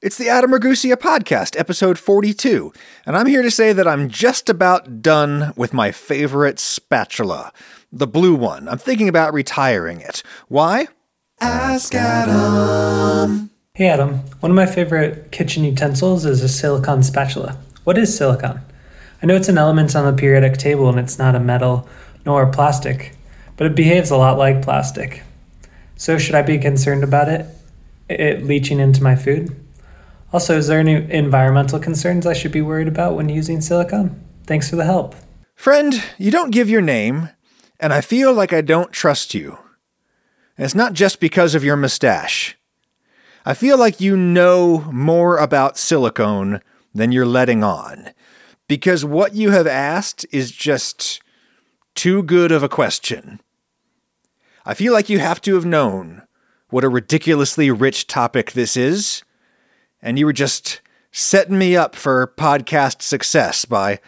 It's the Adam Ragusea podcast, episode 42, and I'm here to say that I'm just about done with my favorite spatula, the blue one. I'm thinking about retiring it. Why? Ask Adam. Hey Adam, one of my favorite kitchen utensils is a silicon spatula. What is silicon? I know it's an element on the periodic table and it's not a metal nor a plastic, but it behaves a lot like plastic. So should I be concerned about it? It leaching into my food? Also, is there any environmental concerns I should be worried about when using silicone? Thanks for the help. Friend, you don't give your name, and I feel like I don't trust you. And it's not just because of your mustache. I feel like you know more about silicone than you're letting on, because what you have asked is just too good of a question. I feel like you have to have known what a ridiculously rich topic this is and you were just setting me up for podcast success by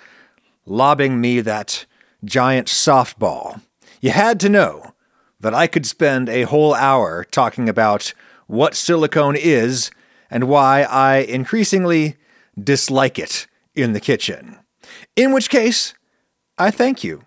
lobbing me that giant softball. You had to know that I could spend a whole hour talking about what silicone is and why I increasingly dislike it in the kitchen. In which case, I thank you.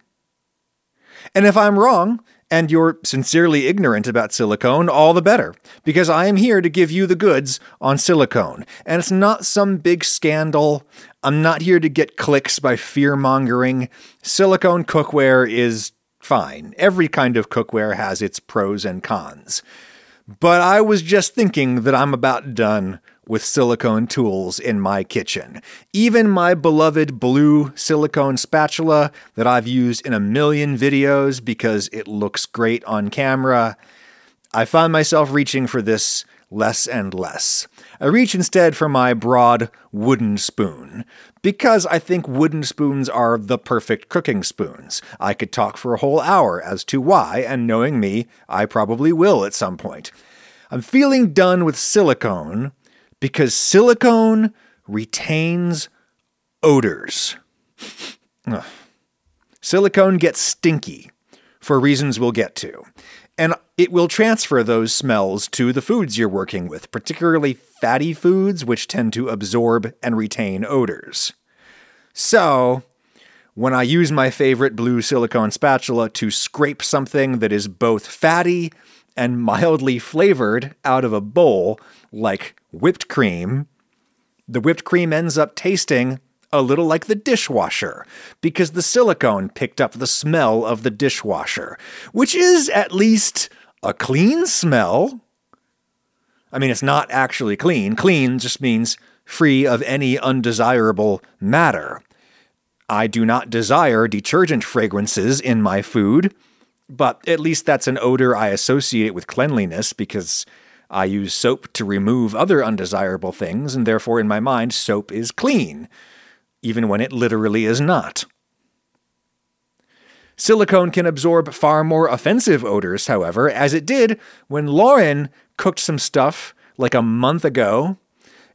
And if I'm wrong, and you're sincerely ignorant about silicone, all the better, because I am here to give you the goods on silicone. And it's not some big scandal. I'm not here to get clicks by fear mongering. Silicone cookware is fine. Every kind of cookware has its pros and cons. But I was just thinking that I'm about done with silicone tools in my kitchen. Even my beloved blue silicone spatula that I've used in a million videos because it looks great on camera, I find myself reaching for this less and less. I reach instead for my broad wooden spoon, because I think wooden spoons are the perfect cooking spoons. I could talk for a whole hour as to why, and knowing me, I probably will at some point. I'm feeling done with silicone because silicone retains odors. Ugh. Silicone gets stinky for reasons we'll get to. And it will transfer those smells to the foods you're working with, particularly fatty foods, which tend to absorb and retain odors. So, when I use my favorite blue silicone spatula to scrape something that is both fatty and mildly flavored out of a bowl, like whipped cream, the whipped cream ends up tasting a little like the dishwasher because the silicone picked up the smell of the dishwasher, which is at least a clean smell. I mean, it's not actually clean. Clean just means free of any undesirable matter. I do not desire detergent fragrances in my food, but at least that's an odor I associate with cleanliness because I use soap to remove other undesirable things, and therefore, in my mind, soap is clean, even when it literally is not. Silicone can absorb far more offensive odors, however, as it did when Lauren cooked some stuff like a month ago,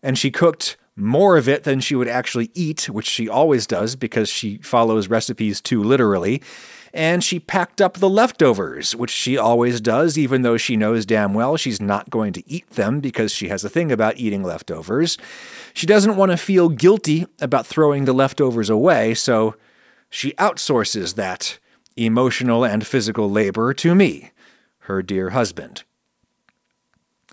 and she cooked more of it than she would actually eat, which she always does because she follows recipes too literally and she packed up the leftovers, which she always does, even though she knows damn well she's not going to eat them because she has a thing about eating leftovers. She doesn't want to feel guilty about throwing the leftovers away, so she outsources that emotional and physical labor to me, her dear husband.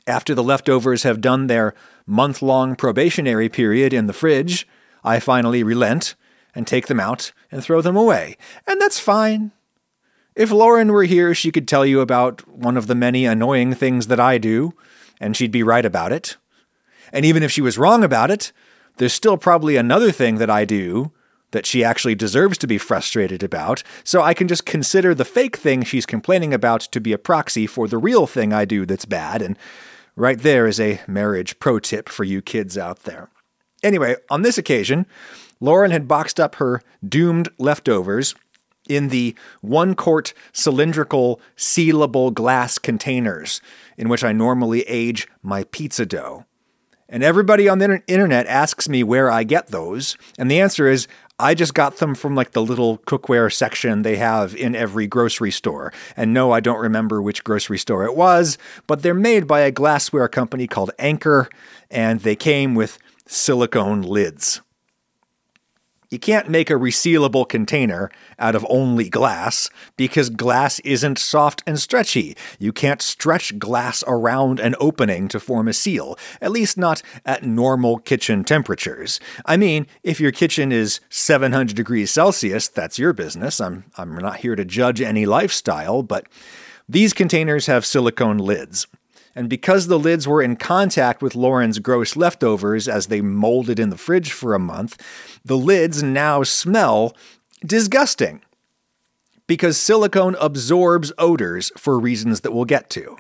After the leftovers have done their month long probationary period in the fridge, I finally relent and take them out and throw them away. And that's fine. If Lauren were here, she could tell you about one of the many annoying things that I do, and she'd be right about it. And even if she was wrong about it, there's still probably another thing that I do that she actually deserves to be frustrated about, so I can just consider the fake thing she's complaining about to be a proxy for the real thing I do that's bad, and right there is a marriage pro tip for you kids out there. Anyway, on this occasion, Lauren had boxed up her doomed leftovers in the one quart cylindrical sealable glass containers in which I normally age my pizza dough. And everybody on the internet asks me where I get those, and the answer is I just got them from like the little cookware section they have in every grocery store. And no, I don't remember which grocery store it was, but they're made by a glassware company called Anchor, and they came with silicone lids. You can't make a resealable container out of only glass because glass isn't soft and stretchy. You can't stretch glass around an opening to form a seal, at least not at normal kitchen temperatures. I mean, if your kitchen is 700 degrees Celsius, that's your business. I'm, I'm not here to judge any lifestyle, but these containers have silicone lids. And because the lids were in contact with Lauren's gross leftovers as they molded in the fridge for a month, the lids now smell disgusting. Because silicone absorbs odors for reasons that we'll get to.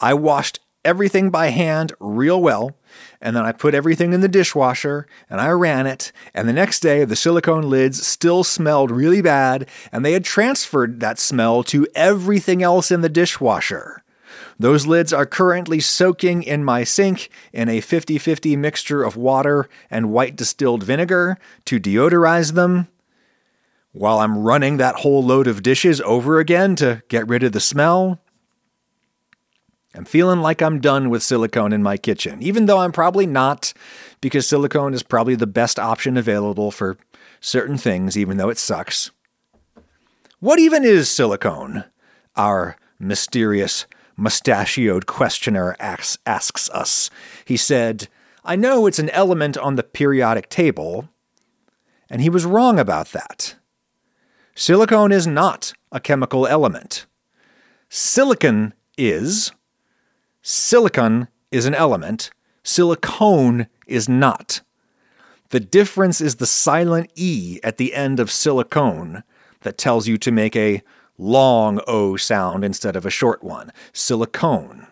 I washed everything by hand real well, and then I put everything in the dishwasher and I ran it, and the next day the silicone lids still smelled really bad, and they had transferred that smell to everything else in the dishwasher. Those lids are currently soaking in my sink in a 50 50 mixture of water and white distilled vinegar to deodorize them. While I'm running that whole load of dishes over again to get rid of the smell, I'm feeling like I'm done with silicone in my kitchen, even though I'm probably not, because silicone is probably the best option available for certain things, even though it sucks. What even is silicone? Our mysterious mustachioed questioner asks, asks us. He said, I know it's an element on the periodic table, and he was wrong about that. Silicone is not a chemical element. Silicon is. Silicon is an element. Silicone is not. The difference is the silent E at the end of silicone that tells you to make a long O sound instead of a short one. Silicone.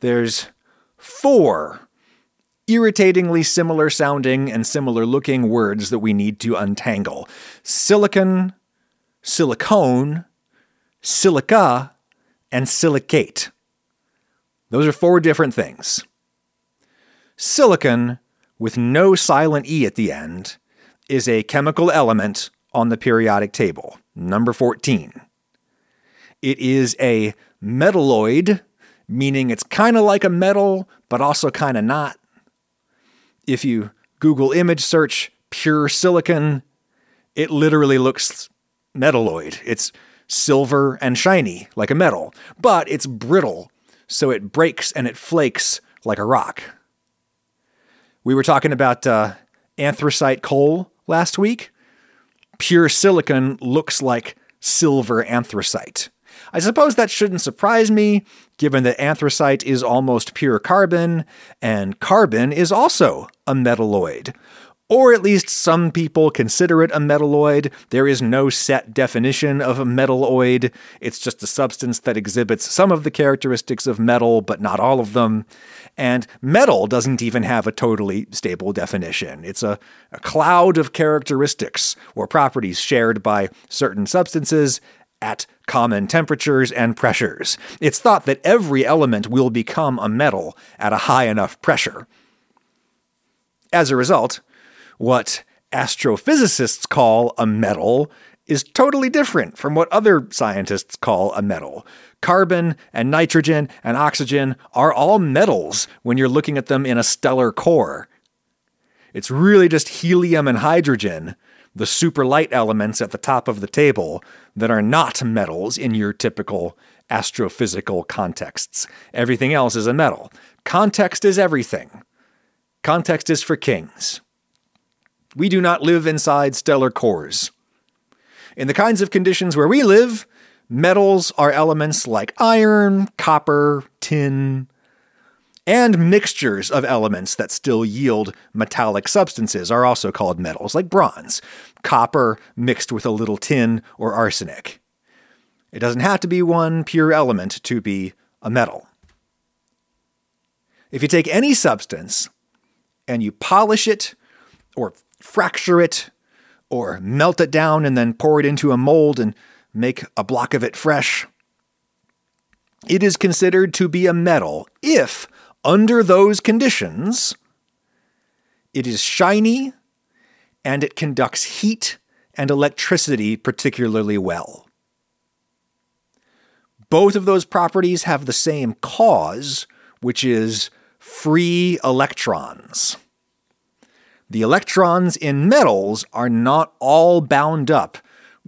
There's four irritatingly similar sounding and similar looking words that we need to untangle silicon, silicone, silica, and silicate. Those are four different things. Silicon, with no silent E at the end, is a chemical element on the periodic table. Number 14. It is a metalloid, meaning it's kind of like a metal, but also kind of not. If you Google image search pure silicon, it literally looks metalloid. It's silver and shiny like a metal, but it's brittle, so it breaks and it flakes like a rock. We were talking about uh, anthracite coal last week pure silicon looks like silver anthracite. I suppose that shouldn't surprise me, given that anthracite is almost pure carbon, and carbon is also a metalloid. Or at least some people consider it a metalloid. There is no set definition of a metalloid. It's just a substance that exhibits some of the characteristics of metal, but not all of them. And metal doesn't even have a totally stable definition. It's a, a cloud of characteristics or properties shared by certain substances at common temperatures and pressures. It's thought that every element will become a metal at a high enough pressure. As a result, what astrophysicists call a metal is totally different from what other scientists call a metal. Carbon and nitrogen and oxygen are all metals when you're looking at them in a stellar core. It's really just helium and hydrogen, the super light elements at the top of the table, that are not metals in your typical astrophysical contexts. Everything else is a metal. Context is everything. Context is for kings. We do not live inside stellar cores. In the kinds of conditions where we live, metals are elements like iron, copper, tin, and mixtures of elements that still yield metallic substances are also called metals, like bronze, copper mixed with a little tin or arsenic. It doesn't have to be one pure element to be a metal. If you take any substance and you polish it or fracture it or melt it down and then pour it into a mold and make a block of it fresh. It is considered to be a metal if, under those conditions, it is shiny and it conducts heat and electricity particularly well. Both of those properties have the same cause, which is free electrons. The electrons in metals are not all bound up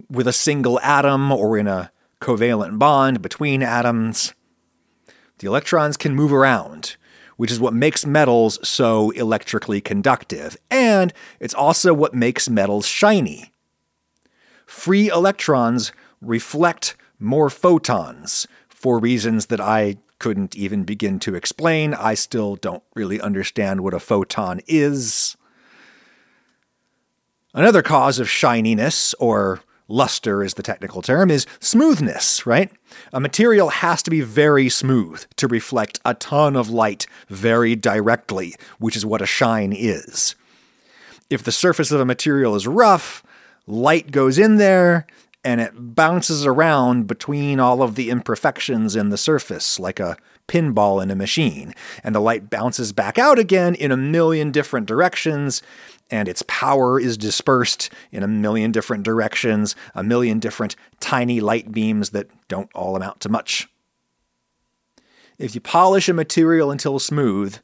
with a single atom or in a covalent bond between atoms. The electrons can move around, which is what makes metals so electrically conductive, and it's also what makes metals shiny. Free electrons reflect more photons for reasons that I couldn't even begin to explain. I still don't really understand what a photon is. Another cause of shininess, or luster is the technical term, is smoothness, right? A material has to be very smooth to reflect a ton of light very directly, which is what a shine is. If the surface of a material is rough, light goes in there and it bounces around between all of the imperfections in the surface like a pinball in a machine, and the light bounces back out again in a million different directions, and its power is dispersed in a million different directions, a million different tiny light beams that don't all amount to much. If you polish a material until smooth,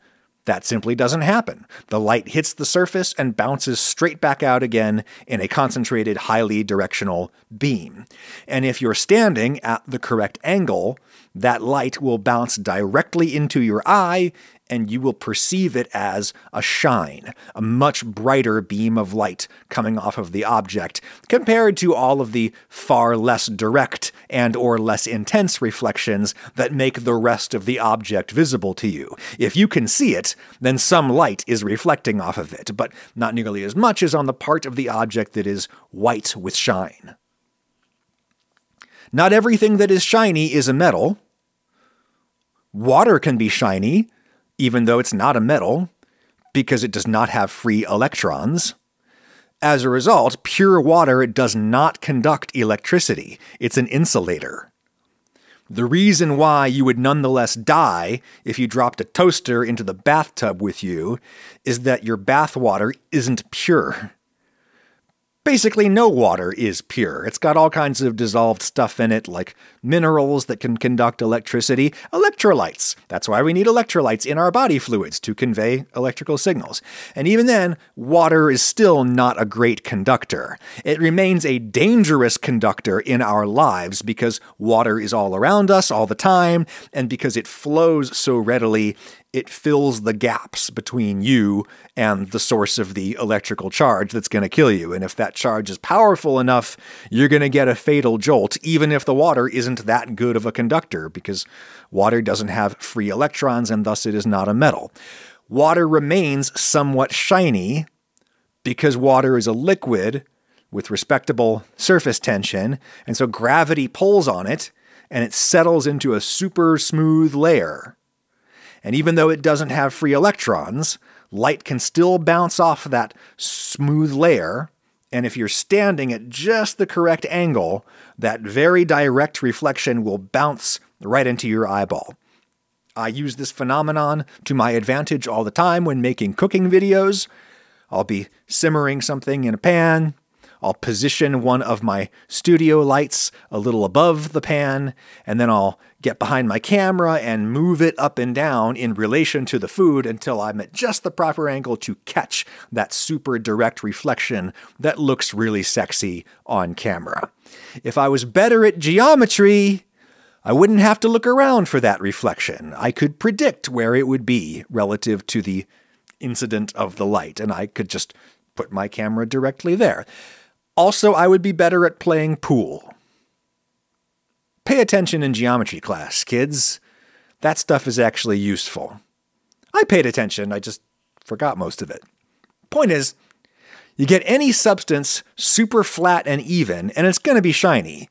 that simply doesn't happen. The light hits the surface and bounces straight back out again in a concentrated, highly directional beam. And if you're standing at the correct angle, that light will bounce directly into your eye and you will perceive it as a shine, a much brighter beam of light coming off of the object compared to all of the far less direct and or less intense reflections that make the rest of the object visible to you. If you can see it, then some light is reflecting off of it, but not nearly as much as on the part of the object that is white with shine. Not everything that is shiny is a metal. Water can be shiny, even though it's not a metal, because it does not have free electrons. As a result, pure water does not conduct electricity, it's an insulator. The reason why you would nonetheless die if you dropped a toaster into the bathtub with you is that your bath water isn't pure. Basically, no water is pure. It's got all kinds of dissolved stuff in it, like minerals that can conduct electricity, electrolytes. That's why we need electrolytes in our body fluids to convey electrical signals. And even then, water is still not a great conductor. It remains a dangerous conductor in our lives because water is all around us all the time, and because it flows so readily, it fills the gaps between you and the source of the electrical charge that's going to kill you. And if that charge is powerful enough, you're going to get a fatal jolt, even if the water isn't that good of a conductor, because water doesn't have free electrons and thus it is not a metal. Water remains somewhat shiny because water is a liquid with respectable surface tension, and so gravity pulls on it and it settles into a super smooth layer. And even though it doesn't have free electrons, light can still bounce off that smooth layer. And if you're standing at just the correct angle, that very direct reflection will bounce right into your eyeball. I use this phenomenon to my advantage all the time when making cooking videos. I'll be simmering something in a pan, I'll position one of my studio lights a little above the pan, and then I'll get behind my camera and move it up and down in relation to the food until I'm at just the proper angle to catch that super direct reflection that looks really sexy on camera. If I was better at geometry, I wouldn't have to look around for that reflection. I could predict where it would be relative to the incident of the light, and I could just put my camera directly there. Also, I would be better at playing pool. Pay attention in geometry class, kids. That stuff is actually useful. I paid attention, I just forgot most of it. Point is, you get any substance super flat and even, and it's going to be shiny.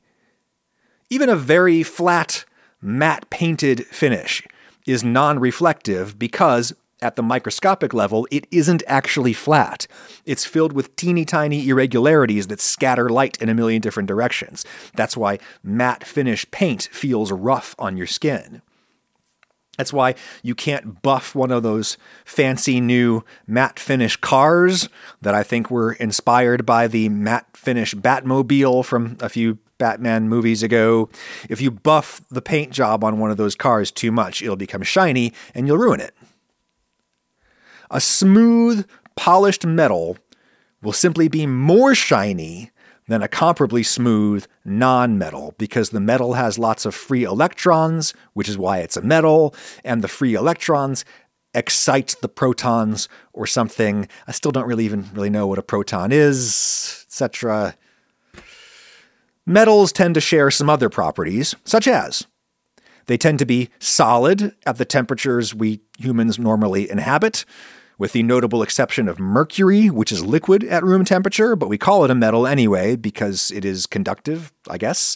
Even a very flat, matte painted finish is non reflective because at the microscopic level, it isn't actually flat. It's filled with teeny tiny irregularities that scatter light in a million different directions. That's why matte finish paint feels rough on your skin. That's why you can't buff one of those fancy new matte finish cars that I think were inspired by the matte finish Batmobile from a few Batman movies ago. If you buff the paint job on one of those cars too much, it'll become shiny and you'll ruin it. A smooth, polished metal will simply be more shiny than a comparably smooth non-metal because the metal has lots of free electrons, which is why it's a metal, and the free electrons excite the protons or something. I still don't really even really know what a proton is, etc. Metals tend to share some other properties, such as they tend to be solid at the temperatures we humans normally inhabit with the notable exception of mercury, which is liquid at room temperature, but we call it a metal anyway because it is conductive, I guess.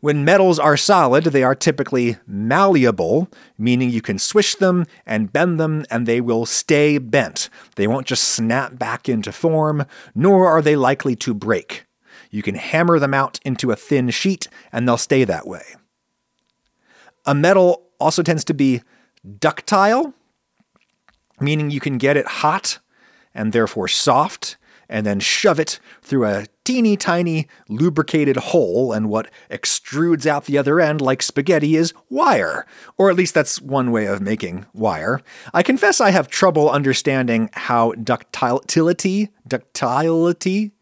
When metals are solid, they are typically malleable, meaning you can swish them and bend them and they will stay bent. They won't just snap back into form, nor are they likely to break. You can hammer them out into a thin sheet and they'll stay that way. A metal also tends to be ductile, meaning you can get it hot and therefore soft and then shove it through a teeny tiny lubricated hole, and what extrudes out the other end like spaghetti is wire. Or at least that's one way of making wire. I confess I have trouble understanding how ductility, ductility,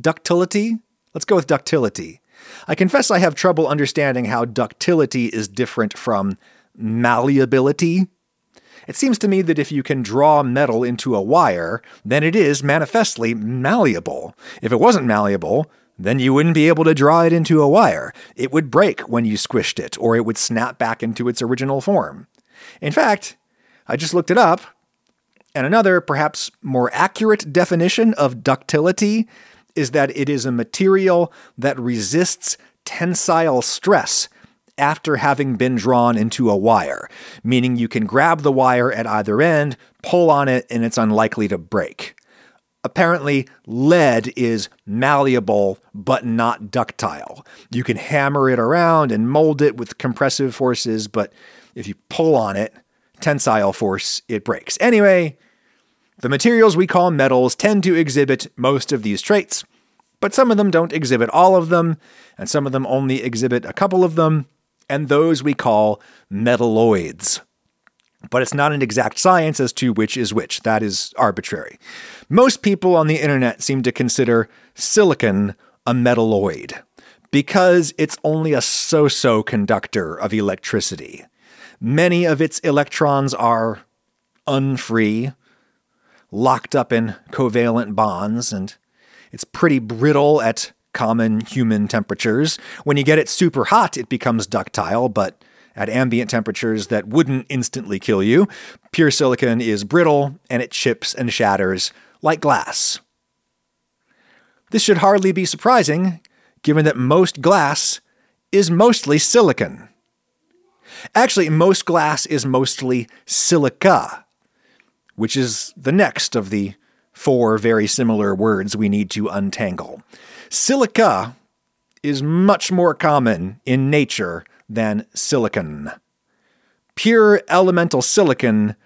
ductility, let's go with ductility. I confess I have trouble understanding how ductility is different from malleability it seems to me that if you can draw metal into a wire, then it is manifestly malleable. If it wasn't malleable, then you wouldn't be able to draw it into a wire. It would break when you squished it, or it would snap back into its original form. In fact, I just looked it up, and another, perhaps more accurate definition of ductility is that it is a material that resists tensile stress after having been drawn into a wire, meaning you can grab the wire at either end, pull on it, and it's unlikely to break. Apparently, lead is malleable but not ductile. You can hammer it around and mold it with compressive forces, but if you pull on it, tensile force, it breaks. Anyway, the materials we call metals tend to exhibit most of these traits, but some of them don't exhibit all of them, and some of them only exhibit a couple of them and those we call metalloids. But it's not an exact science as to which is which. That is arbitrary. Most people on the internet seem to consider silicon a metalloid because it's only a so so conductor of electricity. Many of its electrons are unfree, locked up in covalent bonds, and it's pretty brittle at common human temperatures. When you get it super hot, it becomes ductile, but at ambient temperatures that wouldn't instantly kill you, pure silicon is brittle and it chips and shatters like glass. This should hardly be surprising, given that most glass is mostly silicon. Actually, most glass is mostly silica, which is the next of the four very similar words we need to untangle. Silica is much more common in nature than silicon. Pure elemental silicon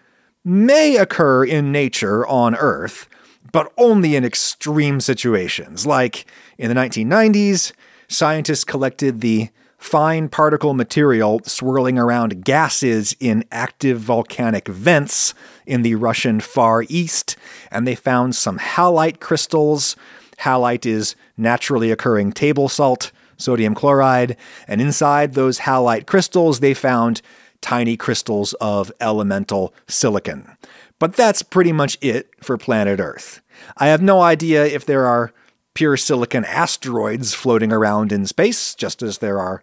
may occur in nature on Earth, but only in extreme situations. Like in the 1990s, scientists collected the fine particle material swirling around gases in active volcanic vents in the Russian Far East, and they found some halite crystals Halite is naturally occurring table salt, sodium chloride, and inside those halite crystals, they found tiny crystals of elemental silicon. But that's pretty much it for planet Earth. I have no idea if there are pure silicon asteroids floating around in space, just as there are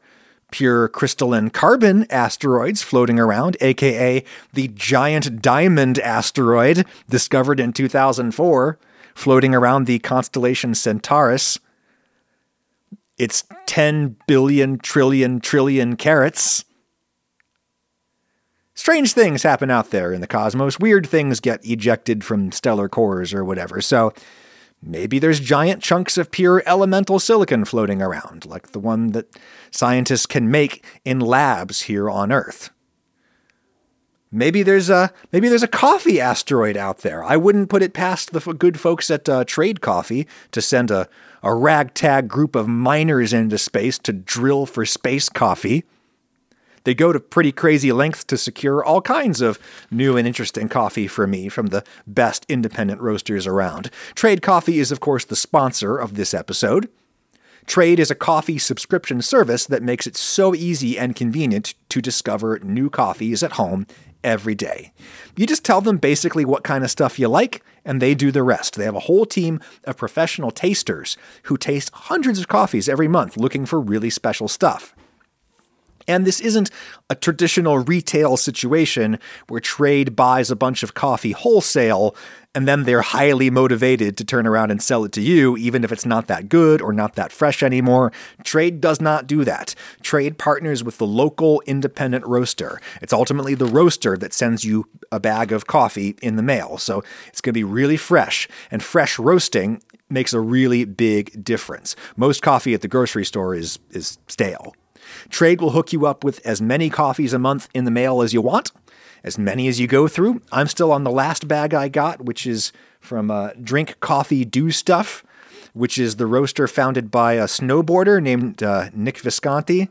pure crystalline carbon asteroids floating around, aka the giant diamond asteroid discovered in 2004 floating around the constellation Centaurus. It's 10 billion, trillion, trillion carats. Strange things happen out there in the cosmos. Weird things get ejected from stellar cores or whatever. So maybe there's giant chunks of pure elemental silicon floating around, like the one that scientists can make in labs here on Earth. Maybe there's a maybe there's a coffee asteroid out there. I wouldn't put it past the good folks at uh, Trade Coffee to send a, a ragtag group of miners into space to drill for space coffee. They go to pretty crazy lengths to secure all kinds of new and interesting coffee for me from the best independent roasters around. Trade Coffee is, of course, the sponsor of this episode. Trade is a coffee subscription service that makes it so easy and convenient to discover new coffees at home every day. You just tell them basically what kind of stuff you like, and they do the rest. They have a whole team of professional tasters who taste hundreds of coffees every month looking for really special stuff. And this isn't a traditional retail situation where trade buys a bunch of coffee wholesale and then they're highly motivated to turn around and sell it to you, even if it's not that good or not that fresh anymore. Trade does not do that. Trade partners with the local independent roaster. It's ultimately the roaster that sends you a bag of coffee in the mail. So it's going to be really fresh. And fresh roasting makes a really big difference. Most coffee at the grocery store is, is stale. Trade will hook you up with as many coffees a month in the mail as you want, as many as you go through. I'm still on the last bag I got, which is from uh, Drink Coffee Do Stuff, which is the roaster founded by a snowboarder named uh, Nick Visconti.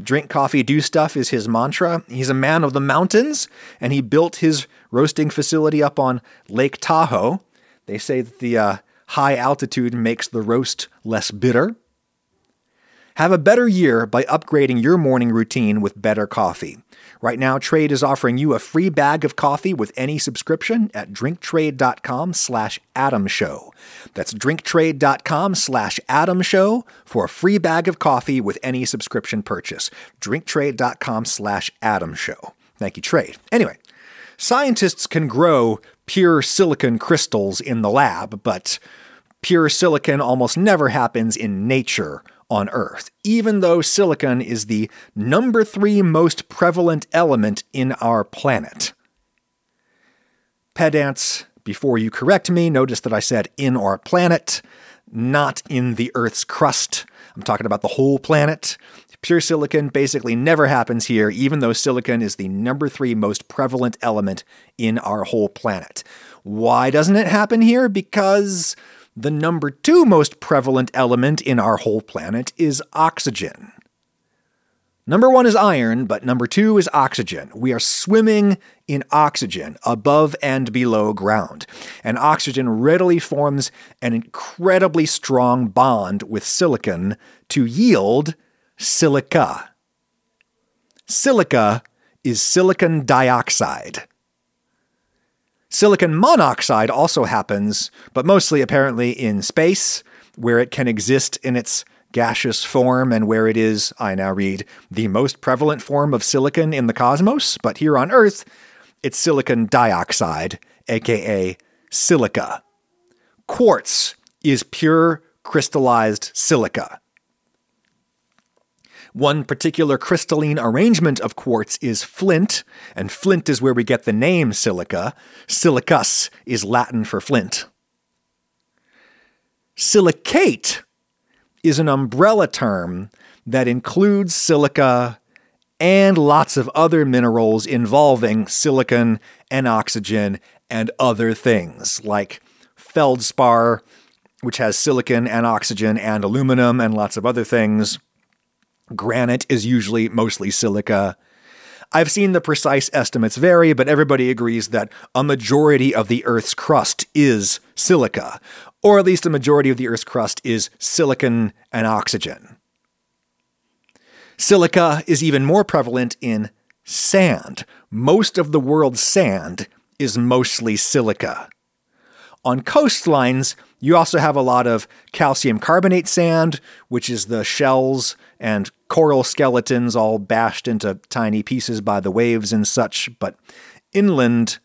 Drink coffee, do stuff is his mantra. He's a man of the mountains, and he built his roasting facility up on Lake Tahoe. They say that the uh, high altitude makes the roast less bitter. Have a better year by upgrading your morning routine with better coffee. Right now, Trade is offering you a free bag of coffee with any subscription at drinktrade.com slash adamshow. That's drinktrade.com slash adamshow for a free bag of coffee with any subscription purchase. drinktrade.com slash adamshow. Thank you, Trade. Anyway, scientists can grow pure silicon crystals in the lab, but pure silicon almost never happens in nature on Earth, even though silicon is the number three most prevalent element in our planet. Pedants, before you correct me, notice that I said in our planet, not in the Earth's crust. I'm talking about the whole planet. Pure silicon basically never happens here, even though silicon is the number three most prevalent element in our whole planet. Why doesn't it happen here? Because the number two most prevalent element in our whole planet is oxygen. Number one is iron, but number two is oxygen. We are swimming in oxygen above and below ground. And oxygen readily forms an incredibly strong bond with silicon to yield silica. Silica is silicon dioxide. Silicon monoxide also happens, but mostly apparently in space, where it can exist in its gaseous form and where it is, I now read, the most prevalent form of silicon in the cosmos. But here on Earth, it's silicon dioxide, aka silica. Quartz is pure crystallized silica. One particular crystalline arrangement of quartz is flint, and flint is where we get the name silica. Silicus is Latin for flint. Silicate is an umbrella term that includes silica and lots of other minerals involving silicon and oxygen and other things like feldspar, which has silicon and oxygen and aluminum and lots of other things. Granite is usually mostly silica. I've seen the precise estimates vary, but everybody agrees that a majority of the Earth's crust is silica, or at least a majority of the Earth's crust is silicon and oxygen. Silica is even more prevalent in sand. Most of the world's sand is mostly silica. On coastlines, you also have a lot of calcium carbonate sand, which is the shells and coral skeletons all bashed into tiny pieces by the waves and such. But inland,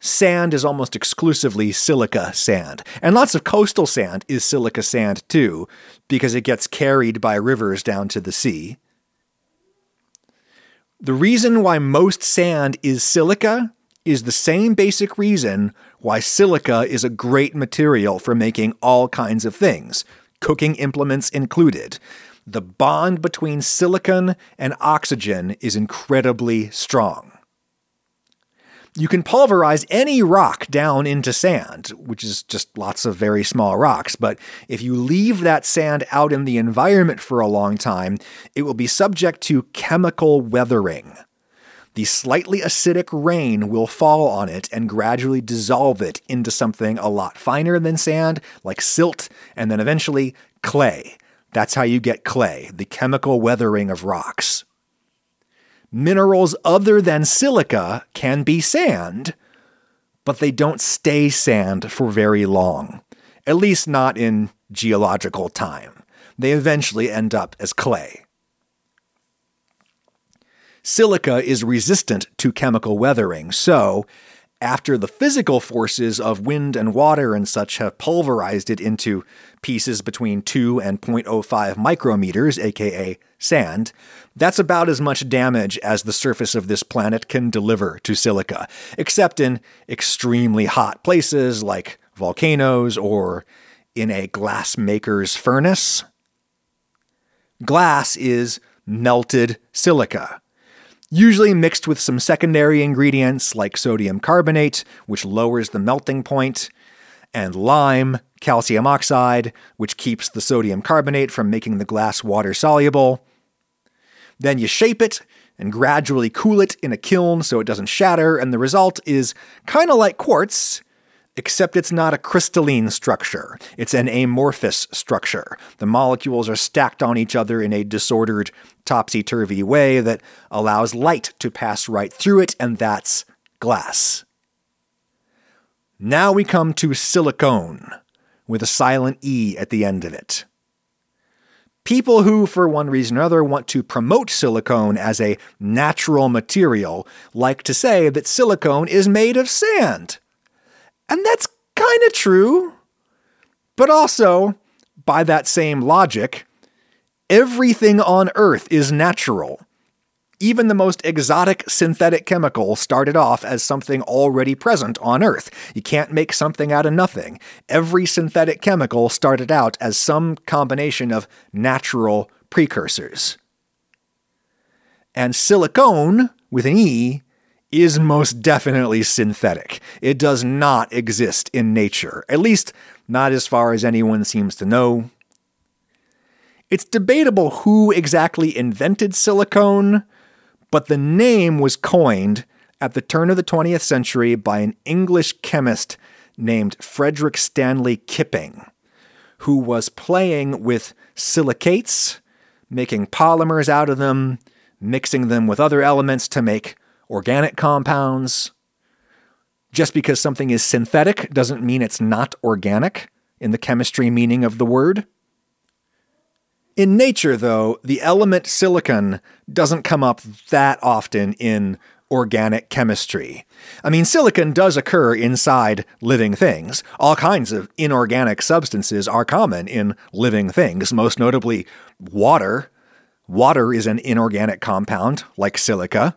sand is almost exclusively silica sand. And lots of coastal sand is silica sand too, because it gets carried by rivers down to the sea. The reason why most sand is silica is the same basic reason why silica is a great material for making all kinds of things, cooking implements included. The bond between silicon and oxygen is incredibly strong. You can pulverize any rock down into sand, which is just lots of very small rocks, but if you leave that sand out in the environment for a long time, it will be subject to chemical weathering. The slightly acidic rain will fall on it and gradually dissolve it into something a lot finer than sand, like silt, and then eventually clay. That's how you get clay, the chemical weathering of rocks minerals other than silica can be sand, but they don't stay sand for very long, at least not in geological time. They eventually end up as clay. Silica is resistant to chemical weathering, so after the physical forces of wind and water and such have pulverized it into pieces between 2 and 0.05 micrometers, aka sand, that's about as much damage as the surface of this planet can deliver to silica, except in extremely hot places like volcanoes or in a glassmaker's furnace. Glass is melted silica usually mixed with some secondary ingredients like sodium carbonate, which lowers the melting point, and lime, calcium oxide, which keeps the sodium carbonate from making the glass water soluble. Then you shape it and gradually cool it in a kiln so it doesn't shatter, and the result is kind of like quartz, except it's not a crystalline structure. It's an amorphous structure. The molecules are stacked on each other in a disordered, topsy turvy way that allows light to pass right through it, and that's glass. Now we come to silicone, with a silent E at the end of it. People who, for one reason or other, want to promote silicone as a natural material like to say that silicone is made of sand. And that's kind of true. But also, by that same logic, everything on Earth is natural. Even the most exotic synthetic chemical started off as something already present on Earth. You can't make something out of nothing. Every synthetic chemical started out as some combination of natural precursors. And silicone, with an E, is most definitely synthetic. It does not exist in nature, at least not as far as anyone seems to know. It's debatable who exactly invented silicone, but the name was coined at the turn of the 20th century by an English chemist named Frederick Stanley Kipping, who was playing with silicates, making polymers out of them, mixing them with other elements to make organic compounds. Just because something is synthetic doesn't mean it's not organic in the chemistry meaning of the word. In nature, though, the element silicon doesn't come up that often in organic chemistry. I mean, silicon does occur inside living things. All kinds of inorganic substances are common in living things, most notably water. Water is an inorganic compound, like silica.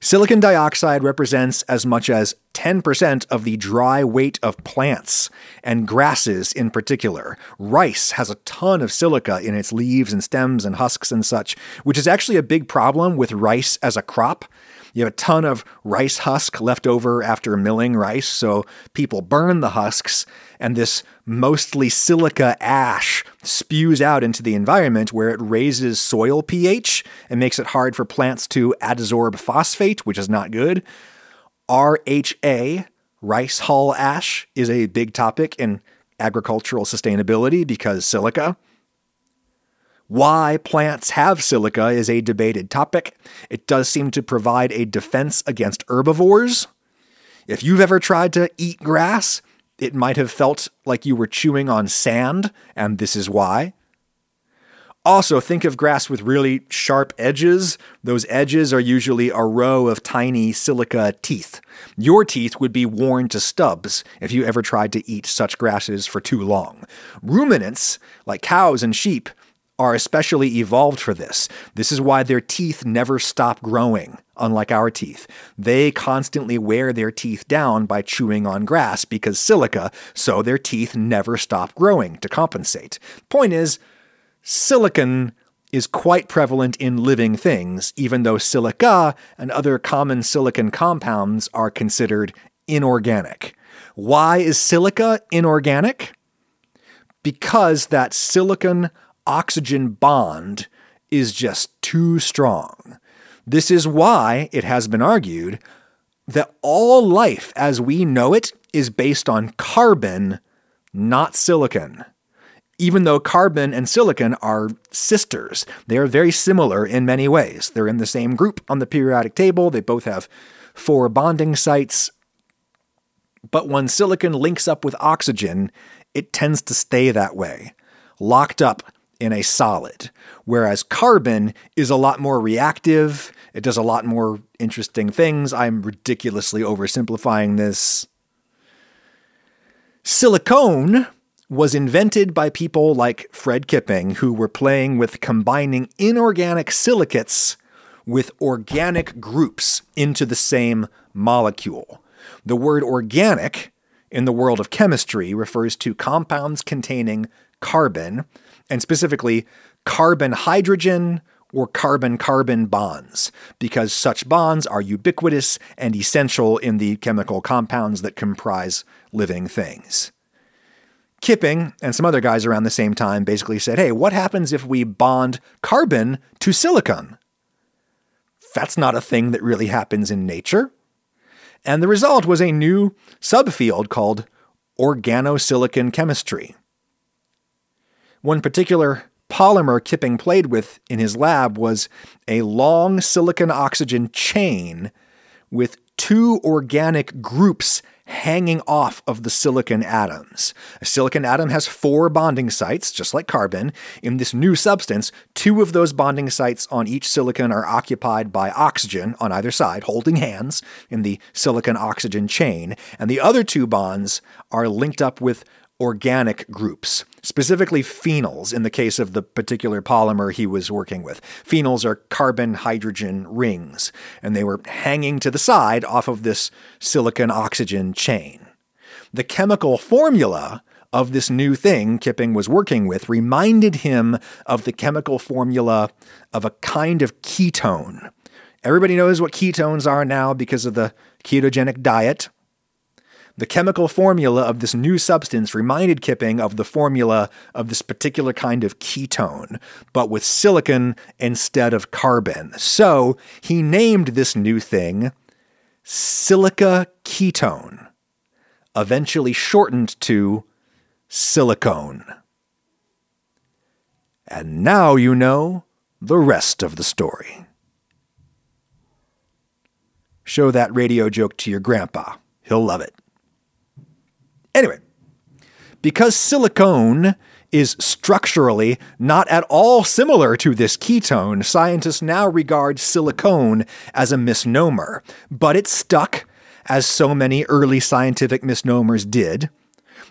Silicon dioxide represents as much as 10% of the dry weight of plants, and grasses in particular. Rice has a ton of silica in its leaves and stems and husks and such, which is actually a big problem with rice as a crop. You have a ton of rice husk left over after milling rice, so people burn the husks, and this mostly silica ash spews out into the environment where it raises soil pH and makes it hard for plants to adsorb phosphate, which is not good. RHA, rice hull ash, is a big topic in agricultural sustainability because silica. Why plants have silica is a debated topic. It does seem to provide a defense against herbivores. If you've ever tried to eat grass, it might have felt like you were chewing on sand, and this is why. Also, think of grass with really sharp edges. Those edges are usually a row of tiny silica teeth. Your teeth would be worn to stubs if you ever tried to eat such grasses for too long. Ruminants, like cows and sheep, are especially evolved for this. This is why their teeth never stop growing, unlike our teeth. They constantly wear their teeth down by chewing on grass because silica, so their teeth never stop growing to compensate. Point is, silicon is quite prevalent in living things, even though silica and other common silicon compounds are considered inorganic. Why is silica inorganic? Because that silicon oxygen bond is just too strong. This is why it has been argued that all life as we know it is based on carbon, not silicon even though carbon and silicon are sisters. They are very similar in many ways. They're in the same group on the periodic table, they both have four bonding sites. But when silicon links up with oxygen, it tends to stay that way, locked up in a solid. Whereas carbon is a lot more reactive, it does a lot more interesting things. I'm ridiculously oversimplifying this. Silicone was invented by people like Fred Kipping, who were playing with combining inorganic silicates with organic groups into the same molecule. The word organic in the world of chemistry refers to compounds containing carbon, and specifically carbon hydrogen or carbon carbon bonds, because such bonds are ubiquitous and essential in the chemical compounds that comprise living things. Kipping and some other guys around the same time basically said, hey, what happens if we bond carbon to silicon? That's not a thing that really happens in nature. And the result was a new subfield called organosilicon chemistry. One particular polymer Kipping played with in his lab was a long silicon oxygen chain with two organic groups hanging off of the silicon atoms. A silicon atom has four bonding sites, just like carbon. In this new substance, two of those bonding sites on each silicon are occupied by oxygen on either side, holding hands in the silicon oxygen chain, and the other two bonds are linked up with organic groups, specifically phenols in the case of the particular polymer he was working with. Phenols are carbon hydrogen rings, and they were hanging to the side off of this silicon oxygen chain. The chemical formula of this new thing Kipping was working with reminded him of the chemical formula of a kind of ketone. Everybody knows what ketones are now because of the ketogenic diet. The chemical formula of this new substance reminded Kipping of the formula of this particular kind of ketone, but with silicon instead of carbon. So he named this new thing silica ketone, eventually shortened to silicone. And now you know the rest of the story. Show that radio joke to your grandpa. He'll love it. Anyway, because silicone is structurally not at all similar to this ketone, scientists now regard silicone as a misnomer, but it stuck, as so many early scientific misnomers did.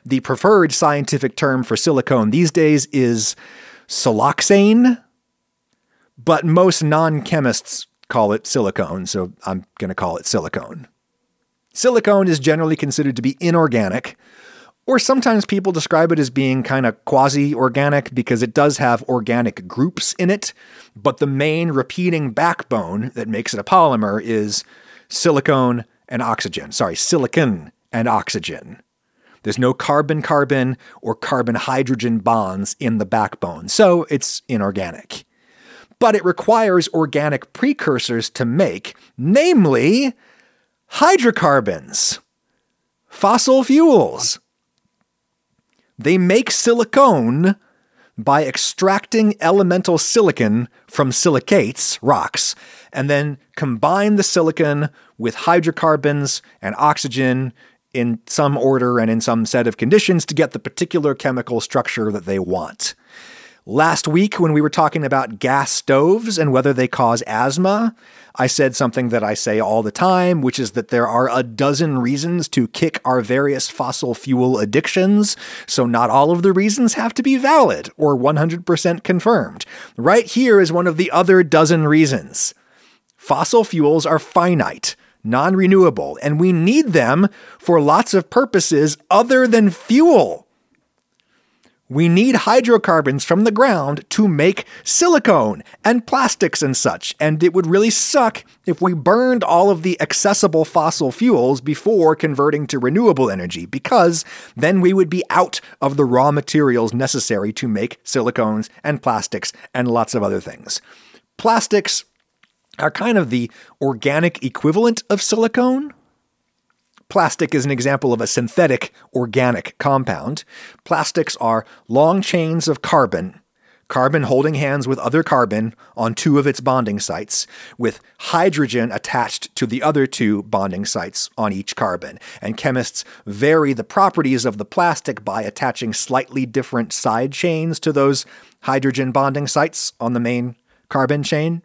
The preferred scientific term for silicone these days is siloxane, but most non chemists call it silicone, so I'm going to call it silicone. Silicone is generally considered to be inorganic, or sometimes people describe it as being kind of quasi organic because it does have organic groups in it, but the main repeating backbone that makes it a polymer is silicone and oxygen. Sorry, silicon and oxygen. There's no carbon carbon or carbon hydrogen bonds in the backbone, so it's inorganic. But it requires organic precursors to make, namely hydrocarbons, fossil fuels. They make silicone by extracting elemental silicon from silicates, rocks, and then combine the silicon with hydrocarbons and oxygen in some order and in some set of conditions to get the particular chemical structure that they want. Last week, when we were talking about gas stoves and whether they cause asthma, I said something that I say all the time, which is that there are a dozen reasons to kick our various fossil fuel addictions, so not all of the reasons have to be valid or 100% confirmed. Right here is one of the other dozen reasons. Fossil fuels are finite non renewable, and we need them for lots of purposes other than fuel. We need hydrocarbons from the ground to make silicone and plastics and such, and it would really suck if we burned all of the accessible fossil fuels before converting to renewable energy, because then we would be out of the raw materials necessary to make silicones and plastics and lots of other things. Plastics are kind of the organic equivalent of silicone, Plastic is an example of a synthetic organic compound. Plastics are long chains of carbon, carbon holding hands with other carbon on two of its bonding sites, with hydrogen attached to the other two bonding sites on each carbon. And chemists vary the properties of the plastic by attaching slightly different side chains to those hydrogen bonding sites on the main carbon chain.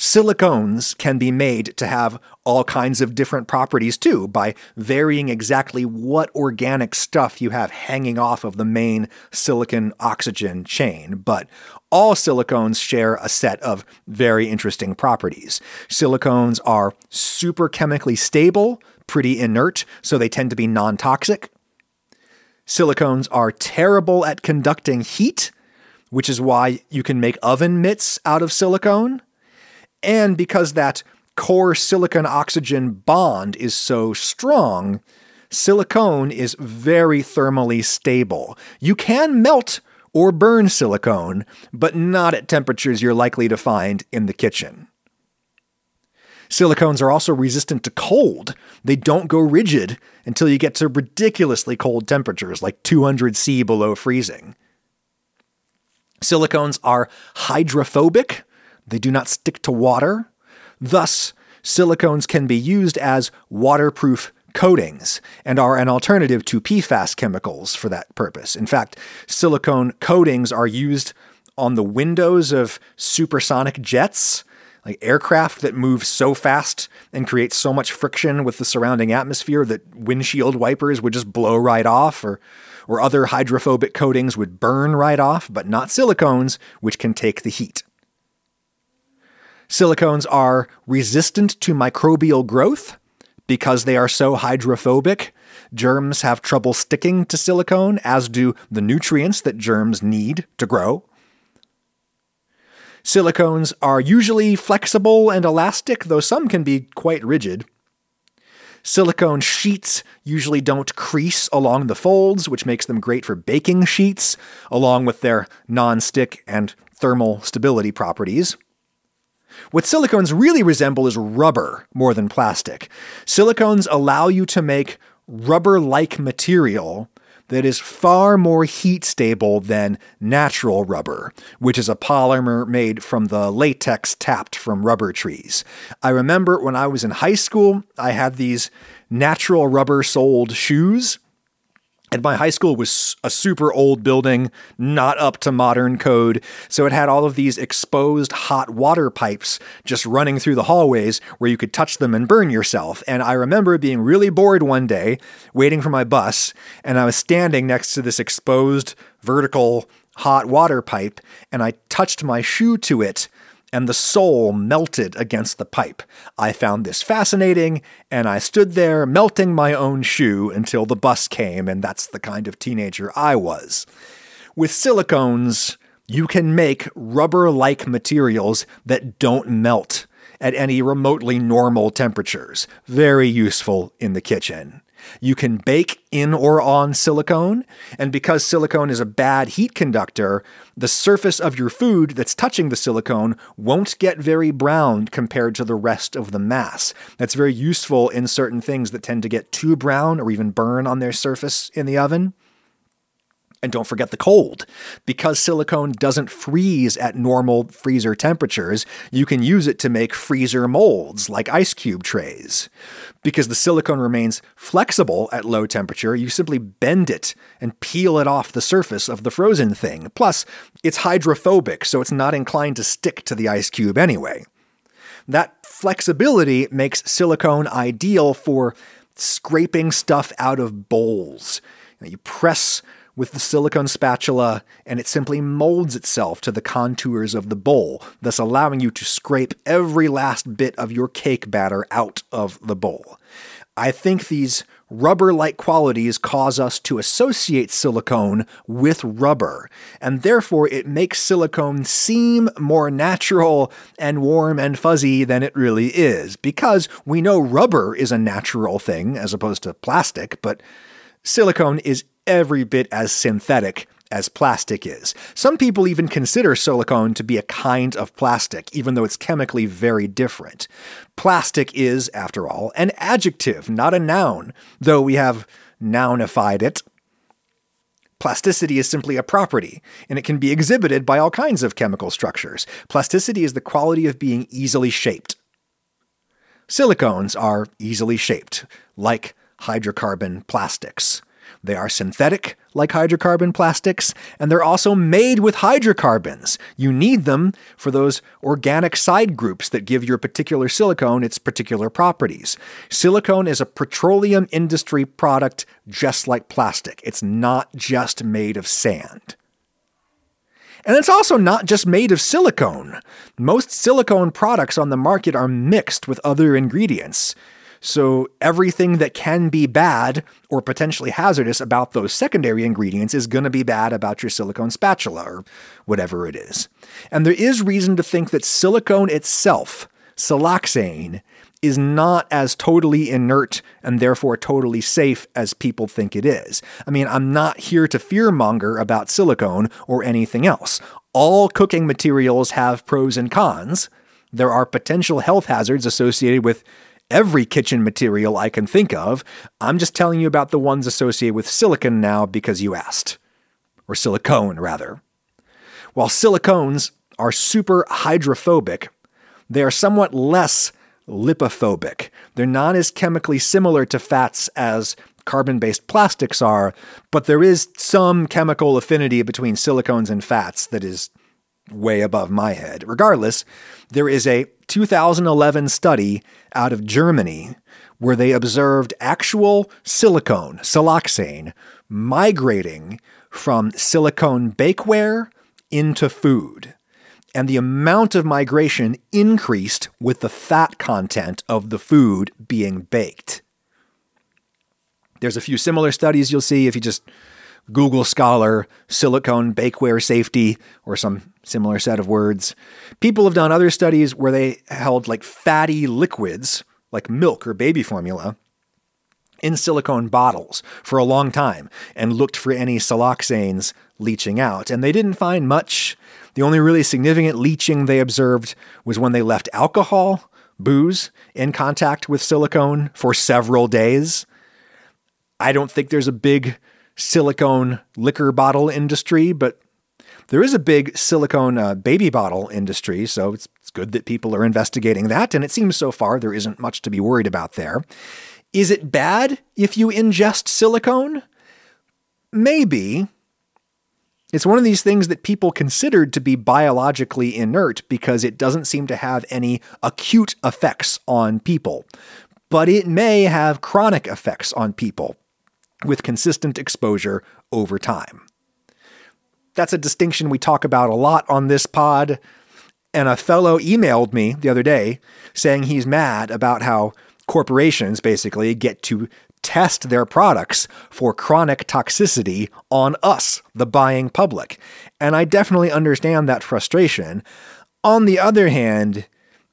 Silicones can be made to have all kinds of different properties too by varying exactly what organic stuff you have hanging off of the main silicon oxygen chain. But all silicones share a set of very interesting properties. Silicones are super chemically stable, pretty inert, so they tend to be non toxic. Silicones are terrible at conducting heat, which is why you can make oven mitts out of silicone. And because that core silicon oxygen bond is so strong, silicone is very thermally stable. You can melt or burn silicone, but not at temperatures you're likely to find in the kitchen. Silicones are also resistant to cold. They don't go rigid until you get to ridiculously cold temperatures, like 200 C below freezing. Silicones are hydrophobic, they do not stick to water. Thus, silicones can be used as waterproof coatings and are an alternative to PFAS chemicals for that purpose. In fact, silicone coatings are used on the windows of supersonic jets, like aircraft that move so fast and create so much friction with the surrounding atmosphere that windshield wipers would just blow right off or or other hydrophobic coatings would burn right off, but not silicones, which can take the heat. Silicones are resistant to microbial growth because they are so hydrophobic. Germs have trouble sticking to silicone, as do the nutrients that germs need to grow. Silicones are usually flexible and elastic, though some can be quite rigid. Silicone sheets usually don't crease along the folds, which makes them great for baking sheets, along with their non-stick and thermal stability properties. What silicones really resemble is rubber more than plastic. Silicones allow you to make rubber like material that is far more heat stable than natural rubber, which is a polymer made from the latex tapped from rubber trees. I remember when I was in high school, I had these natural rubber soled shoes and my high school was a super old building, not up to modern code. So it had all of these exposed hot water pipes just running through the hallways where you could touch them and burn yourself. And I remember being really bored one day, waiting for my bus, and I was standing next to this exposed vertical hot water pipe, and I touched my shoe to it and the sole melted against the pipe. I found this fascinating, and I stood there melting my own shoe until the bus came, and that's the kind of teenager I was. With silicones, you can make rubber like materials that don't melt at any remotely normal temperatures. Very useful in the kitchen. You can bake in or on silicone, and because silicone is a bad heat conductor, the surface of your food that's touching the silicone won't get very brown compared to the rest of the mass. That's very useful in certain things that tend to get too brown or even burn on their surface in the oven. And don't forget the cold. Because silicone doesn't freeze at normal freezer temperatures, you can use it to make freezer molds like ice cube trays. Because the silicone remains flexible at low temperature, you simply bend it and peel it off the surface of the frozen thing. Plus, it's hydrophobic, so it's not inclined to stick to the ice cube anyway. That flexibility makes silicone ideal for scraping stuff out of bowls. You press with the silicone spatula, and it simply molds itself to the contours of the bowl, thus allowing you to scrape every last bit of your cake batter out of the bowl. I think these rubber like qualities cause us to associate silicone with rubber, and therefore it makes silicone seem more natural and warm and fuzzy than it really is, because we know rubber is a natural thing as opposed to plastic, but silicone is every bit as synthetic as plastic is. Some people even consider silicone to be a kind of plastic, even though it's chemically very different. Plastic is, after all, an adjective, not a noun, though we have nounified it. Plasticity is simply a property, and it can be exhibited by all kinds of chemical structures. Plasticity is the quality of being easily shaped. Silicones are easily shaped, like hydrocarbon plastics. They are synthetic, like hydrocarbon plastics, and they're also made with hydrocarbons. You need them for those organic side groups that give your particular silicone its particular properties. Silicone is a petroleum industry product just like plastic, it's not just made of sand. And it's also not just made of silicone. Most silicone products on the market are mixed with other ingredients. So everything that can be bad or potentially hazardous about those secondary ingredients is going to be bad about your silicone spatula or whatever it is. And there is reason to think that silicone itself, siloxane, is not as totally inert and therefore totally safe as people think it is. I mean, I'm not here to fearmonger about silicone or anything else. All cooking materials have pros and cons. There are potential health hazards associated with every kitchen material I can think of. I'm just telling you about the ones associated with silicon now because you asked. Or silicone, rather. While silicones are super hydrophobic, they are somewhat less lipophobic. They're not as chemically similar to fats as carbon based plastics are, but there is some chemical affinity between silicones and fats that is way above my head. Regardless, there is a 2011 study out of Germany where they observed actual silicone, siloxane, migrating from silicone bakeware into food. And the amount of migration increased with the fat content of the food being baked. There's a few similar studies you'll see if you just Google Scholar, silicone bakeware safety, or some similar set of words. People have done other studies where they held like fatty liquids, like milk or baby formula, in silicone bottles for a long time and looked for any siloxanes leaching out. And they didn't find much. The only really significant leaching they observed was when they left alcohol, booze, in contact with silicone for several days. I don't think there's a big silicone liquor bottle industry, but there is a big silicone uh, baby bottle industry, so it's, it's good that people are investigating that, and it seems so far there isn't much to be worried about there. Is it bad if you ingest silicone? Maybe. It's one of these things that people considered to be biologically inert because it doesn't seem to have any acute effects on people. But it may have chronic effects on people with consistent exposure over time. That's a distinction we talk about a lot on this pod. And a fellow emailed me the other day saying he's mad about how corporations basically get to test their products for chronic toxicity on us, the buying public. And I definitely understand that frustration. On the other hand,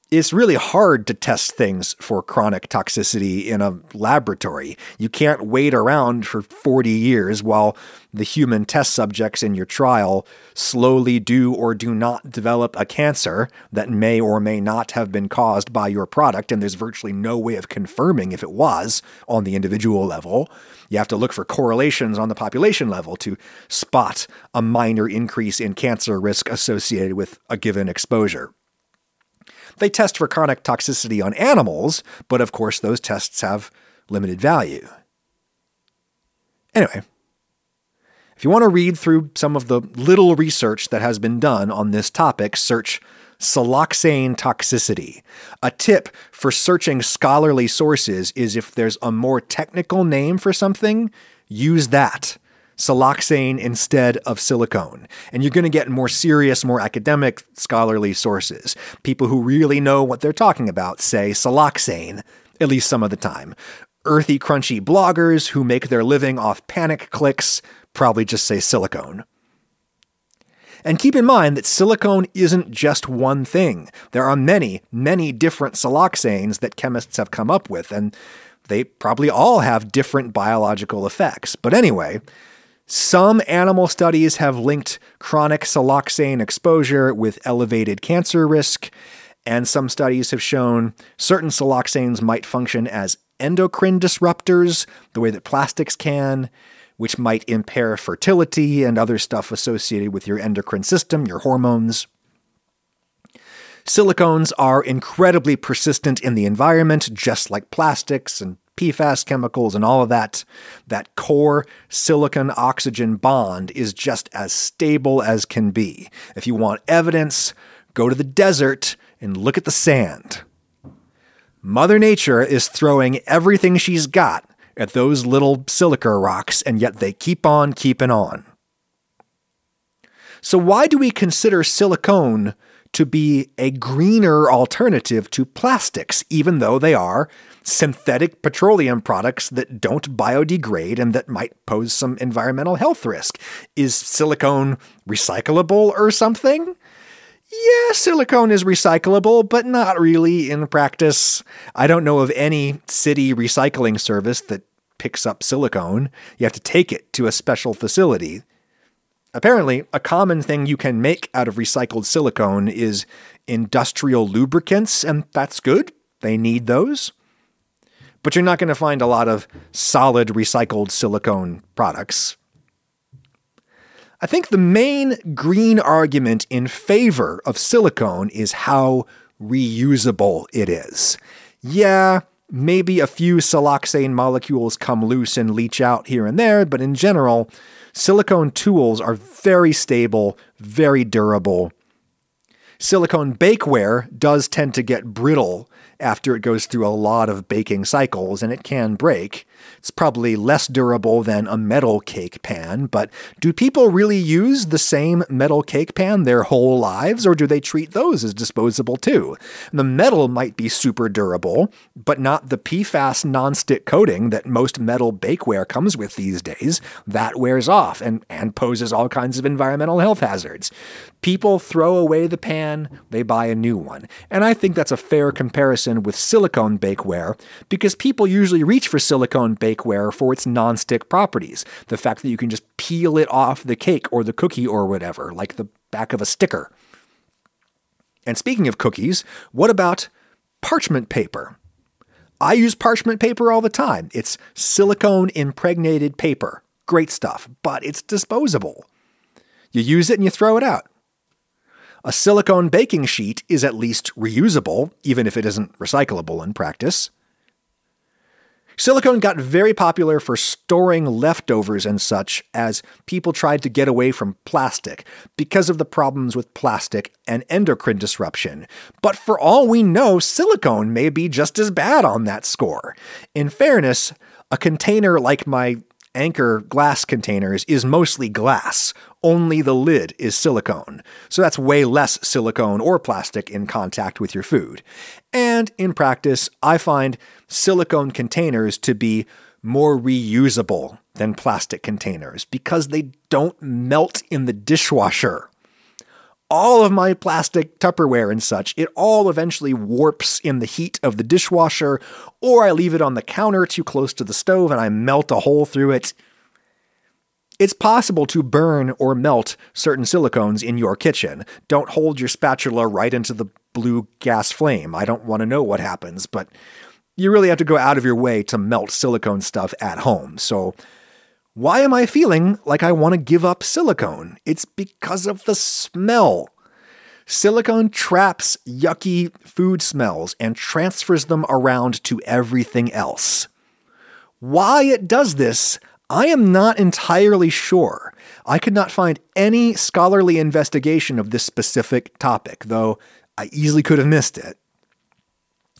it's really hard to test things for chronic toxicity in a laboratory. You can't wait around for 40 years while the human test subjects in your trial slowly do or do not develop a cancer that may or may not have been caused by your product, and there's virtually no way of confirming if it was on the individual level. You have to look for correlations on the population level to spot a minor increase in cancer risk associated with a given exposure. They test for chronic toxicity on animals, but of course, those tests have limited value. Anyway, if you want to read through some of the little research that has been done on this topic, search siloxane toxicity. A tip for searching scholarly sources is if there's a more technical name for something, use that siloxane instead of silicone. And you're going to get more serious, more academic, scholarly sources. People who really know what they're talking about say siloxane, at least some of the time. earthy, crunchy bloggers who make their living off panic clicks probably just say silicone. And keep in mind that silicone isn't just one thing. There are many, many different siloxanes that chemists have come up with, and they probably all have different biological effects. But anyway, some animal studies have linked chronic siloxane exposure with elevated cancer risk, and some studies have shown certain siloxanes might function as endocrine disruptors, the way that plastics can, which might impair fertility and other stuff associated with your endocrine system, your hormones. Silicones are incredibly persistent in the environment, just like plastics and PFAS chemicals and all of that. That core silicon oxygen bond is just as stable as can be. If you want evidence, go to the desert and look at the sand. Mother Nature is throwing everything she's got at those little silica rocks, and yet they keep on keeping on. So, why do we consider silicone to be a greener alternative to plastics, even though they are synthetic petroleum products that don't biodegrade and that might pose some environmental health risk? Is silicone recyclable or something? Yeah, silicone is recyclable, but not really in practice. I don't know of any city recycling service that picks up silicone. You have to take it to a special facility. Apparently, a common thing you can make out of recycled silicone is industrial lubricants, and that's good. They need those. But you're not going to find a lot of solid recycled silicone products. I think the main green argument in favor of silicone is how reusable it is. Yeah, maybe a few siloxane molecules come loose and leach out here and there, but in general, silicone tools are very stable, very durable. Silicone bakeware does tend to get brittle after it goes through a lot of baking cycles, and it can break. It's probably less durable than a metal cake pan, but do people really use the same metal cake pan their whole lives, or do they treat those as disposable too? The metal might be super durable, but not the PFAS nonstick coating that most metal bakeware comes with these days. That wears off and, and poses all kinds of environmental health hazards. People throw away the pan, they buy a new one. And I think that's a fair comparison with silicone bakeware because people usually reach for silicone bakeware for its non-stick properties. The fact that you can just peel it off the cake or the cookie or whatever, like the back of a sticker. And speaking of cookies, what about parchment paper? I use parchment paper all the time. It's silicone impregnated paper. Great stuff, but it's disposable. You use it and you throw it out. A silicone baking sheet is at least reusable, even if it isn't recyclable in practice. Silicone got very popular for storing leftovers and such as people tried to get away from plastic because of the problems with plastic and endocrine disruption. But for all we know, silicone may be just as bad on that score. In fairness, a container like my Anchor glass containers is mostly glass. Only the lid is silicone. So that's way less silicone or plastic in contact with your food. And in practice, I find silicone containers to be more reusable than plastic containers because they don't melt in the dishwasher all of my plastic Tupperware and such, it all eventually warps in the heat of the dishwasher, or I leave it on the counter too close to the stove and I melt a hole through it. It's possible to burn or melt certain silicones in your kitchen. Don't hold your spatula right into the blue gas flame. I don't want to know what happens, but you really have to go out of your way to melt silicone stuff at home. So why am I feeling like I want to give up silicone? It's because of the smell. Silicone traps yucky food smells and transfers them around to everything else. Why it does this, I am not entirely sure. I could not find any scholarly investigation of this specific topic, though I easily could have missed it.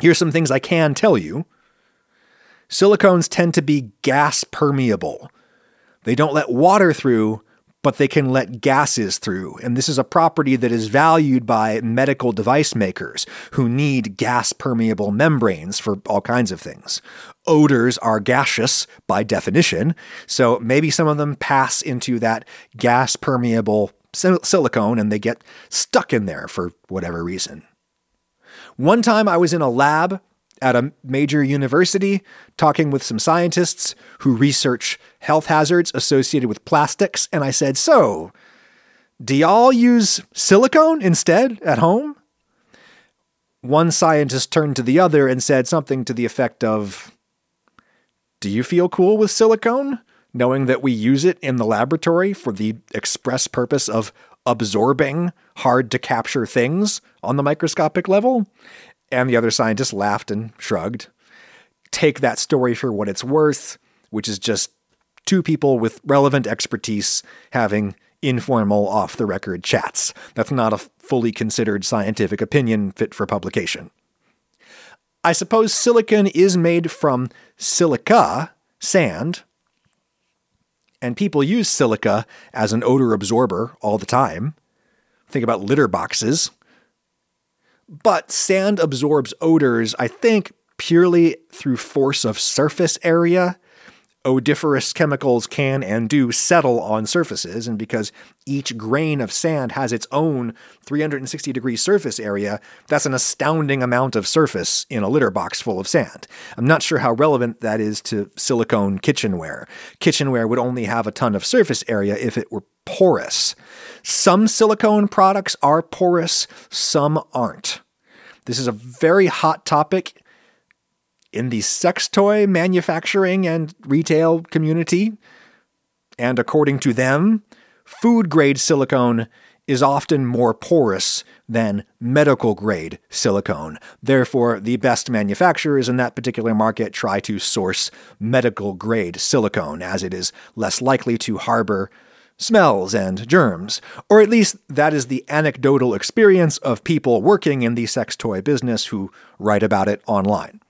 Here's some things I can tell you. Silicones tend to be gas permeable, they don't let water through, but they can let gases through. And this is a property that is valued by medical device makers who need gas permeable membranes for all kinds of things. Odors are gaseous by definition, so maybe some of them pass into that gas permeable silicone and they get stuck in there for whatever reason. One time I was in a lab at a major university talking with some scientists who research health hazards associated with plastics, and I said, So, do y'all use silicone instead at home? One scientist turned to the other and said something to the effect of, Do you feel cool with silicone? Knowing that we use it in the laboratory for the express purpose of absorbing hard to capture things on the microscopic level? And the other scientist laughed and shrugged. Take that story for what it's worth, which is just two people with relevant expertise having informal, off the record chats. That's not a fully considered scientific opinion fit for publication. I suppose silicon is made from silica, sand, and people use silica as an odor absorber all the time. Think about litter boxes. But sand absorbs odors, I think, purely through force of surface area. Odoriferous chemicals can and do settle on surfaces, and because each grain of sand has its own 360 degree surface area, that's an astounding amount of surface in a litter box full of sand. I'm not sure how relevant that is to silicone kitchenware. Kitchenware would only have a ton of surface area if it were porous. Some silicone products are porous, some aren't. This is a very hot topic in the sex toy manufacturing and retail community. And according to them, food grade silicone is often more porous than medical grade silicone. Therefore, the best manufacturers in that particular market try to source medical grade silicone, as it is less likely to harbor smells and germs, or at least that is the anecdotal experience of people working in the sex toy business who write about it online.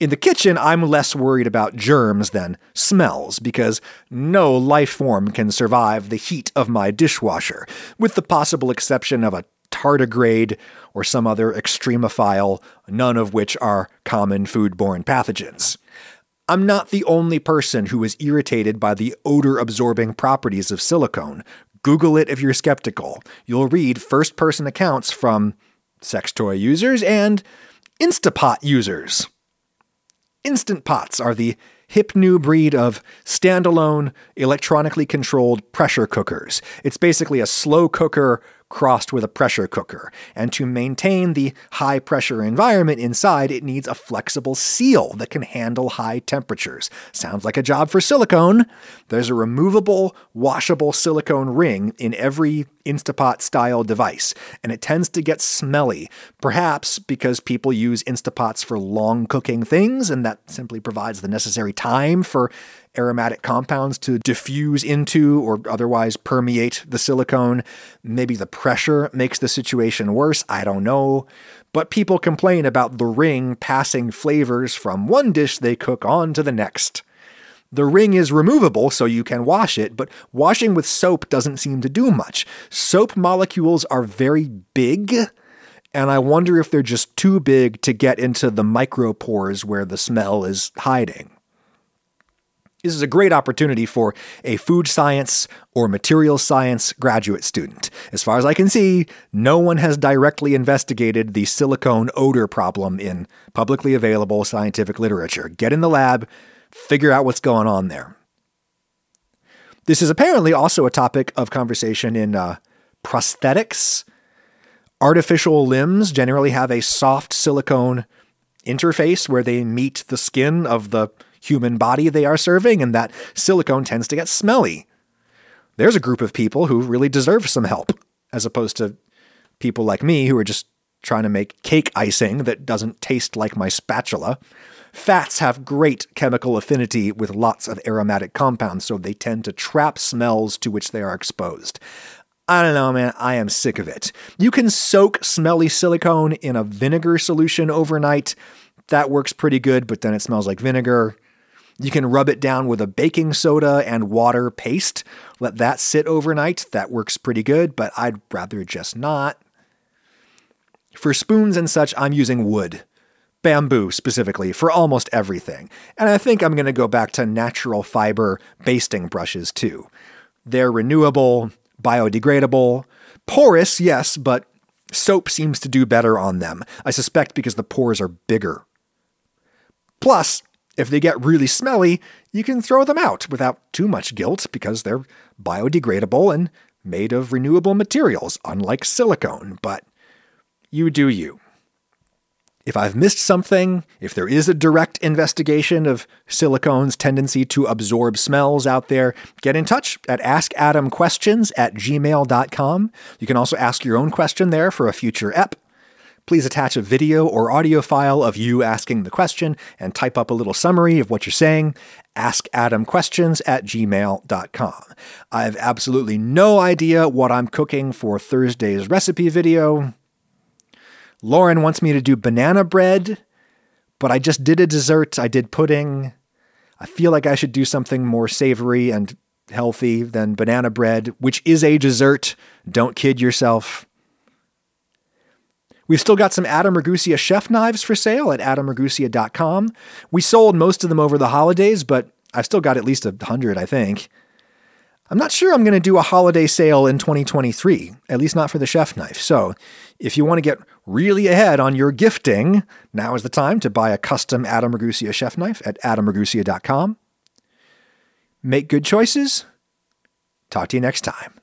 In the kitchen, I'm less worried about germs than smells because no life form can survive the heat of my dishwasher, with the possible exception of a tardigrade or some other extremophile, none of which are common foodborne pathogens. I'm not the only person who is irritated by the odor absorbing properties of silicone. Google it if you're skeptical. You'll read first person accounts from sex toy users and Instapot users. Instant Pots are the hip new breed of standalone, electronically controlled pressure cookers. It's basically a slow cooker crossed with a pressure cooker. And to maintain the high pressure environment inside, it needs a flexible seal that can handle high temperatures. Sounds like a job for silicone. There's a removable, washable silicone ring in every Instapot style device, and it tends to get smelly, perhaps because people use Instapots for long cooking things, and that simply provides the necessary time for aromatic compounds to diffuse into or otherwise permeate the silicone. Maybe the pressure makes the situation worse. I don't know. But people complain about the ring passing flavors from one dish they cook on to the next. The ring is removable so you can wash it, but washing with soap doesn't seem to do much. Soap molecules are very big, and I wonder if they're just too big to get into the micropores where the smell is hiding. This is a great opportunity for a food science or material science graduate student. As far as I can see, no one has directly investigated the silicone odor problem in publicly available scientific literature. Get in the lab, figure out what's going on there. This is apparently also a topic of conversation in uh, prosthetics. Artificial limbs generally have a soft silicone interface where they meet the skin of the human body they are serving, and that silicone tends to get smelly. There's a group of people who really deserve some help, as opposed to people like me who are just trying to make cake icing that doesn't taste like my spatula. Fats have great chemical affinity with lots of aromatic compounds, so they tend to trap smells to which they are exposed. I don't know, man. I am sick of it. You can soak smelly silicone in a vinegar solution overnight. That works pretty good, but then it smells like vinegar. You can rub it down with a baking soda and water paste. Let that sit overnight. That works pretty good, but I'd rather just not. For spoons and such, I'm using wood. Bamboo specifically for almost everything. And I think I'm going to go back to natural fiber basting brushes too. They're renewable, biodegradable, porous, yes, but soap seems to do better on them. I suspect because the pores are bigger. Plus, if they get really smelly, you can throw them out without too much guilt because they're biodegradable and made of renewable materials, unlike silicone. But you do you. If I've missed something, if there is a direct investigation of silicone's tendency to absorb smells out there, get in touch at askadamquestions at gmail.com. You can also ask your own question there for a future ep. Please attach a video or audio file of you asking the question and type up a little summary of what you're saying. Ask Adam questions at gmail.com. I have absolutely no idea what I'm cooking for Thursday's recipe video. Lauren wants me to do banana bread, but I just did a dessert. I did pudding. I feel like I should do something more savory and healthy than banana bread, which is a dessert. Don't kid yourself. We've still got some Adam Ragusea chef knives for sale at adamragusea.com. We sold most of them over the holidays, but I've still got at least a hundred, I think. I'm not sure I'm going to do a holiday sale in 2023, at least not for the chef knife. So, if you want to get really ahead on your gifting, now is the time to buy a custom Adam Ragusea chef knife at adamragusea.com. Make good choices. Talk to you next time.